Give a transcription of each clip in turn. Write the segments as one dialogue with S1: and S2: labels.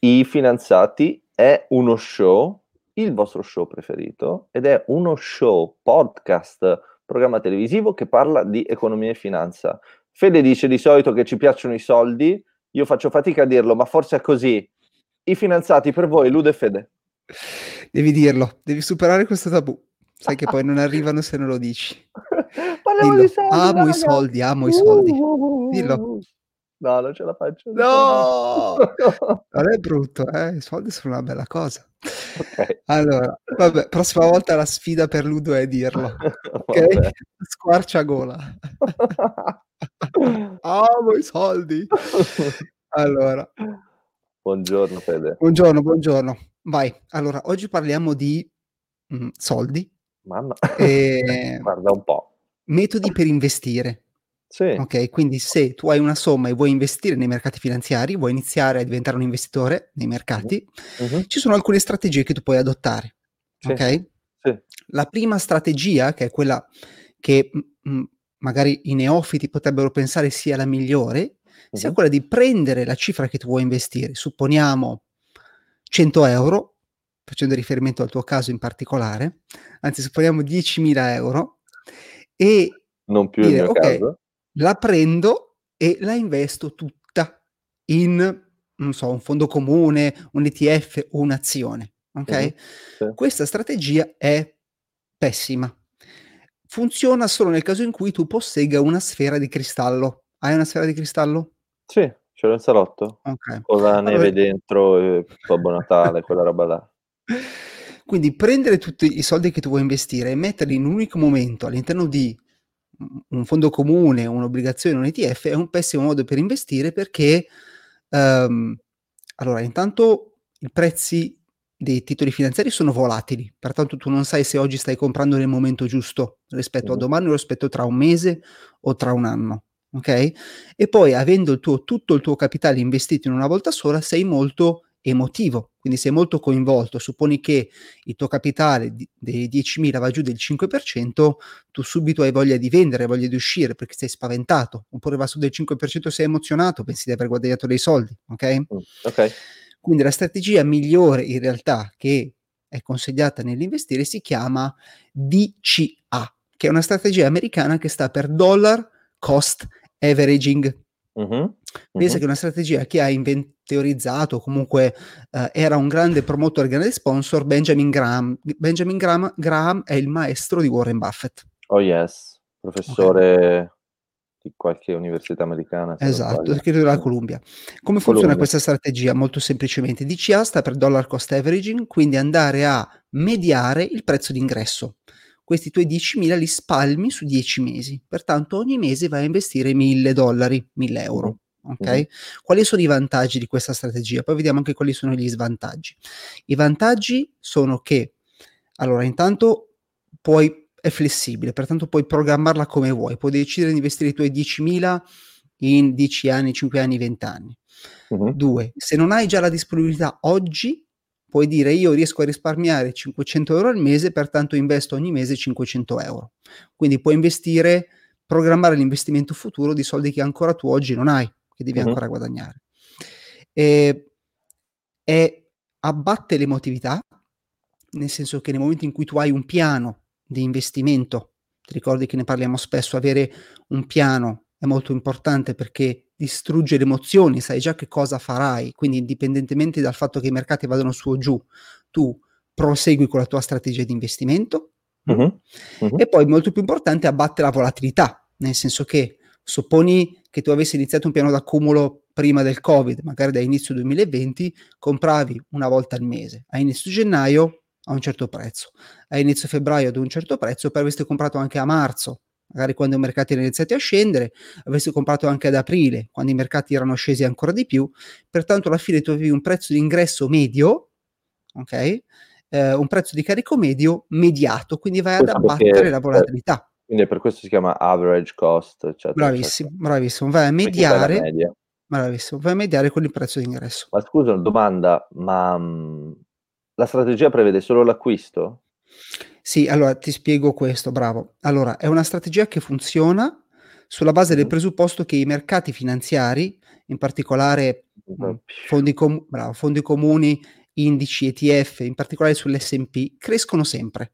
S1: I Finanziati è uno show, il vostro show preferito, ed è uno show, podcast, programma televisivo che parla di economia e finanza. Fede dice di solito che ci piacciono i soldi, io faccio fatica a dirlo, ma forse è così. I Finanziati per voi, Lude e Fede.
S2: Devi dirlo, devi superare questo tabù. Sai che poi non arrivano se non lo dici.
S1: Parliamo
S2: Dillo.
S1: di soldi,
S2: Amo
S1: raga.
S2: i soldi, amo i soldi. Dillo.
S1: No, non ce la faccio.
S2: No! Non è brutto, eh? I soldi sono una bella cosa.
S1: Ok.
S2: Allora, vabbè, prossima volta la sfida per Ludo è dirlo. Ok?
S1: Vabbè.
S2: Squarciagola. Amo i soldi. Allora,
S1: Buongiorno Fede.
S2: buongiorno, buongiorno. Vai. Allora, oggi parliamo di mm, soldi,
S1: Mamma.
S2: e
S1: Guarda un po'.
S2: metodi per investire.
S1: Sì.
S2: Ok, quindi se tu hai una somma e vuoi investire nei mercati finanziari, vuoi iniziare a diventare un investitore nei mercati,
S1: Mhm.
S2: ci sono alcune strategie che tu puoi adottare.
S1: Sì.
S2: Ok?
S1: Sì.
S2: La prima strategia, che è quella che mm, magari i neofiti potrebbero pensare sia la migliore, sia
S1: Mhm.
S2: quella di prendere la cifra che tu vuoi investire, supponiamo 100 euro, facendo riferimento al tuo caso in particolare, anzi supponiamo 10.000 euro, e
S1: Non più il
S2: dire
S1: mio
S2: ok,
S1: caso.
S2: La prendo e la investo tutta in, non so, un fondo comune, un ETF o un'azione. Ok?
S1: Mhm. Sì.
S2: Questa strategia è pessima. Funziona solo nel caso in cui tu possegga una sfera di cristallo. Hai una sfera di cristallo?
S1: Sì, ce l'ho in salotto.
S2: Ok.
S1: Con la
S2: Allora-
S1: neve dentro, e Babbo Natale, quella roba là.
S2: Quindi prendere tutti i soldi che tu vuoi investire e metterli in un unico momento all'interno di un- fondo comune, un'obbligazione, un ETF è un pessimo modo per investire perché ehm, allora intanto i prezzi dei titoli finanziari sono volatili, pertanto tu non sai se oggi stai comprando nel momento giusto rispetto a domani o rispetto tra un mese o tra un anno. Ok? E poi avendo il tuo, tutto il tuo capitale investito in una volta sola, sei molto emotivo, quindi sei molto coinvolto. Supponi che il tuo capitale di- dei 10.000 va giù del 5%, tu subito hai voglia di vendere, hai voglia di uscire perché sei spaventato, oppure va su del 5% sei emozionato, pensi di aver guadagnato dei soldi, ok?
S1: Mm, Ok.
S2: Quindi la strategia migliore in realtà che è consigliata nell'investire si chiama DCA, che è una strategia americana che sta per Dollar Cost Averaging.
S1: Mhm.
S2: Pensa che una strategia che ha inventorizzato, comunque eh, era un grande promotore, grande sponsor, Benjamin Graham. Benjamin Graham, Graham è il maestro di Warren Buffett.
S1: Oh yes, professore di qualche università americana.
S2: Esatto, credo della. Columbia. Come funziona
S1: Columbia.
S2: questa strategia? Molto semplicemente, DCA sta per Dollar Cost Averaging, quindi andare a mediare il prezzo d'ingresso. Questi tuoi 10.000 li spalmi su 10 mesi, pertanto ogni mese vai a investire 1.000 dollari, 1.000 euro. Ok?
S1: Mhm.
S2: Quali sono i vantaggi di questa strategia? Poi vediamo anche quali sono gli svantaggi. I vantaggi sono che, allora, intanto puoi, è flessibile, pertanto puoi programmarla come vuoi, puoi decidere di investire i tuoi 10.000 in 10 anni, 5 anni, 20 anni.
S1: Mhm.
S2: Due, se non hai già la disponibilità oggi, puoi dire io riesco a risparmiare 500 euro al mese, pertanto investo ogni mese 500 euro. Quindi puoi investire, programmare l'investimento futuro di soldi che ancora tu oggi non hai, che devi
S1: Mhm.
S2: ancora guadagnare. E, e abbatte l'emotività, nel senso che nel momento in cui tu hai un piano di investimento, ti ricordi che ne parliamo spesso, avere un piano è molto importante perché distrugge le emozioni, sai già che cosa farai, quindi indipendentemente dal fatto che i mercati vadano su o giù, tu prosegui con la tua strategia di investimento.
S1: Mhm. Mhm.
S2: E poi molto più importante abbatte la volatilità, nel senso che supponi che tu avessi iniziato un piano d'accumulo prima del Covid, magari da inizio 2020, compravi una volta al mese, a inizio gennaio a un certo prezzo, a inizio febbraio ad un certo prezzo, poi avresti comprato anche a marzo, magari quando i mercati erano iniziati a scendere, avresti comprato anche ad aprile, quando i mercati erano scesi ancora di più, pertanto alla fine tu avevi un prezzo di ingresso medio, ok? Eh, un prezzo di carico medio mediato, quindi vai ad
S1: Questo perché-
S2: abbattere la volatilità.
S1: Quindi per questo si chiama average cost, eccetera.
S2: Bravissimo, bravissimo, vai a
S1: eccetera.
S2: Mediare,
S1: media.
S2: bravissimo, vai a mediare con il prezzo di ingresso.
S1: Ma scusa, domanda, ma mh, la strategia prevede solo l'acquisto?
S2: Sì, allora ti spiego questo, bravo. Allora, è una strategia che funziona sulla base del presupposto che i mercati finanziari, in particolare mh, fondi, com- bravo, fondi comuni, indici, ETF, in particolare sull'SP, crescono sempre.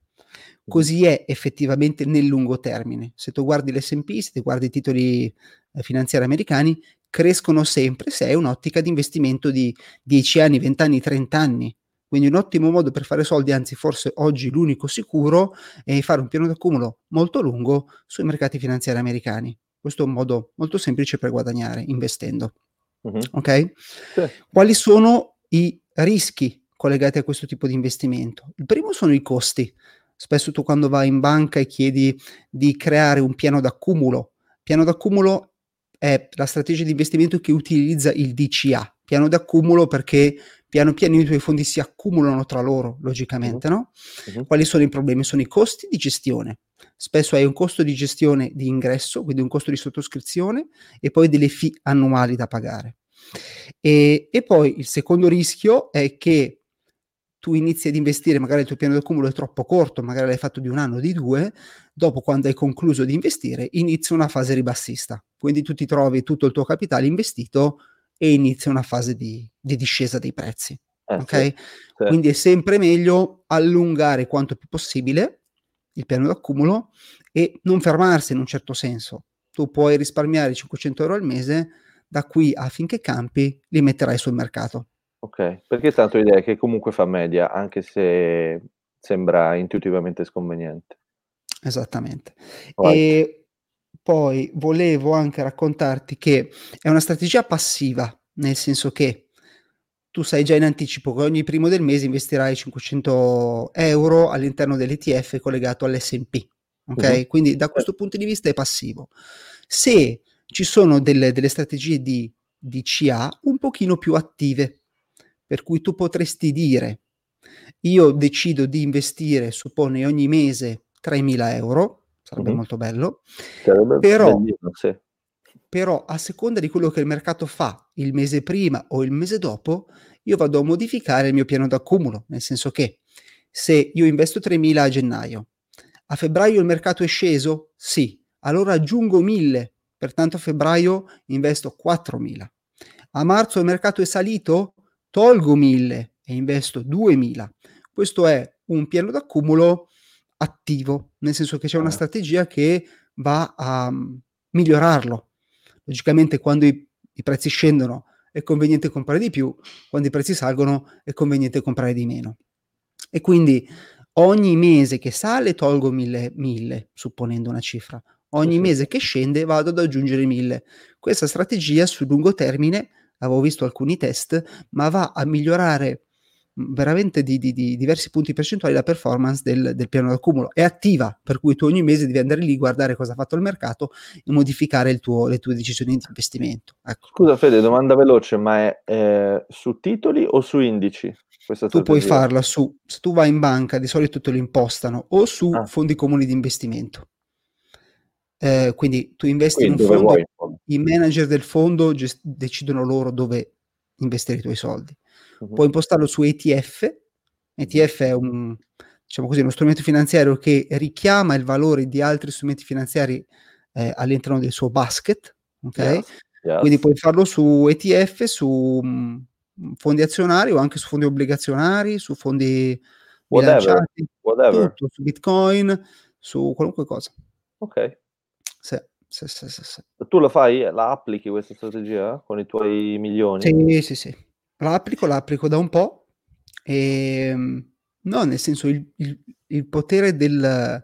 S2: Così è effettivamente nel lungo termine. Se tu guardi l'SP, se tu guardi i titoli eh, finanziari americani, crescono sempre se hai un'ottica di investimento di 10 anni, 20 anni, 30 anni. Quindi un ottimo modo per fare soldi, anzi forse oggi l'unico sicuro, è fare un piano d'accumulo molto lungo sui mercati finanziari americani. Questo è un modo molto semplice per guadagnare investendo. Uh-huh. Ok? Sì. Quali sono i rischi collegati a questo tipo di investimento? Il primo sono i costi. Spesso tu quando vai in banca e chiedi di creare un piano d'accumulo, piano d'accumulo è la strategia di investimento che utilizza il DCA, piano d'accumulo perché piano piano i tuoi fondi si accumulano tra loro, logicamente, uh-huh. no? Uh-huh. Quali sono i problemi? Sono i costi di gestione. Spesso hai un costo di gestione di ingresso, quindi un costo di sottoscrizione, e poi delle fee annuali da pagare. E, e poi il secondo rischio è che tu inizi ad investire, magari il tuo piano d'accumulo è troppo corto, magari l'hai fatto di un anno o di due, dopo quando hai concluso di investire inizia una fase ribassista, quindi tu ti trovi tutto il tuo capitale investito e inizia una fase di, di discesa dei prezzi. Eh, ok? Sì, sì. Quindi è sempre meglio allungare quanto più possibile il piano d'accumulo e non fermarsi in un certo senso. Tu puoi risparmiare 500 euro al mese, da qui a finché campi li metterai sul mercato.
S1: Ok, perché tanto l'idea è che comunque fa media, anche se sembra intuitivamente sconveniente.
S2: Esattamente. Right. E poi volevo anche raccontarti che è una strategia passiva, nel senso che tu sai già in anticipo che ogni primo del mese investirai 500 euro all'interno dell'ETF collegato all'SP. Ok? Uh-huh. Quindi da questo punto di vista è passivo. Se ci sono delle, delle strategie di, di CA un pochino più attive, per cui tu potresti dire io decido di investire, suppone ogni mese 3.000 euro, sarebbe mm-hmm. molto bello. Sarebbe però, bellino, sì. però a seconda di quello che il mercato fa il mese prima o il mese dopo, io vado a modificare il mio piano d'accumulo, nel senso che se io investo 3.000 a gennaio, a febbraio il mercato è sceso? Sì, allora aggiungo 1.000, pertanto a febbraio investo 4.000. A marzo il mercato è salito? Tolgo 1.000 e investo 2.000. Questo è un piano d'accumulo attivo, nel senso che c'è una strategia che va a mm, migliorarlo. Logicamente quando i, i prezzi scendono è conveniente comprare di più, quando i prezzi salgono è conveniente comprare di meno. E quindi ogni mese che sale tolgo mille, mille supponendo una cifra, ogni mese che scende vado ad aggiungere mille. Questa strategia sul lungo termine, avevo visto alcuni test, ma va a migliorare veramente di, di, di, diversi punti percentuali la performance del, del, piano d'accumulo. È attiva, per cui tu ogni mese devi andare lì, guardare cosa ha fatto il mercato e modificare tuo, le tue decisioni di investimento.
S1: Ecco. Scusa Fede, domanda veloce, ma è eh, su titoli o su indici?
S2: tu puoi farla su, se tu vai in banca di solito te lo impostano o su ah. fondi comuni di investimento. Eh, quindi tu investi quindi in un fondo, i manager del fondo gest- decidono loro dove investire i tuoi soldi uh-huh. puoi impostarlo su ETF. ETF è un, diciamo così, uno strumento finanziario che richiama il valore di altri strumenti finanziari eh, all'interno del suo basket. Okay? Yes, yes. Quindi puoi farlo su ETF, su um, fondi azionari o anche su fondi obbligazionari, su fondi
S1: whatever, whatever.
S2: Tutto, su Bitcoin, su qualunque cosa.
S1: Ok.
S2: Sì. Sì, sì, sì, sì.
S1: Tu lo fai, la applichi questa strategia con i tuoi milioni?
S2: Sì, sì, sì. La applico, la applico da un po', ehm, no, nel senso il il il potere del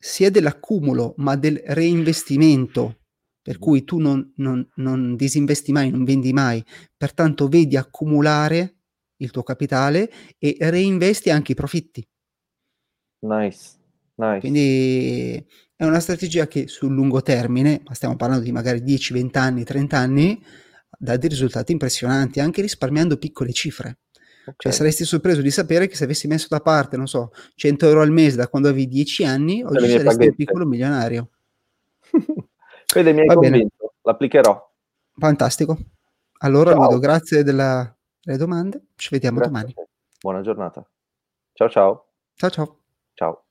S2: sia dell'accumulo, ma del reinvestimento, per cui tu non non non disinvesti mai, non vendi mai, pertanto vedi accumulare il tuo capitale e reinvesti anche i profitti.
S1: Nice, nice.
S2: Quindi è una strategia che sul lungo termine, ma stiamo parlando di magari 10, 20 anni, 30 anni, dà dei risultati impressionanti, anche risparmiando piccole cifre. Okay. Cioè, saresti sorpreso di sapere che se avessi messo da parte, non so, 100 euro al mese da quando avevi 10 anni, oggi saresti paghette. un piccolo milionario.
S1: Vede, mi hai Va convinto, bene. l'applicherò.
S2: Fantastico. Allora, Ludo, grazie della, delle domande. Ci vediamo grazie domani.
S1: Buona giornata. Ciao ciao.
S2: Ciao ciao.
S1: Ciao.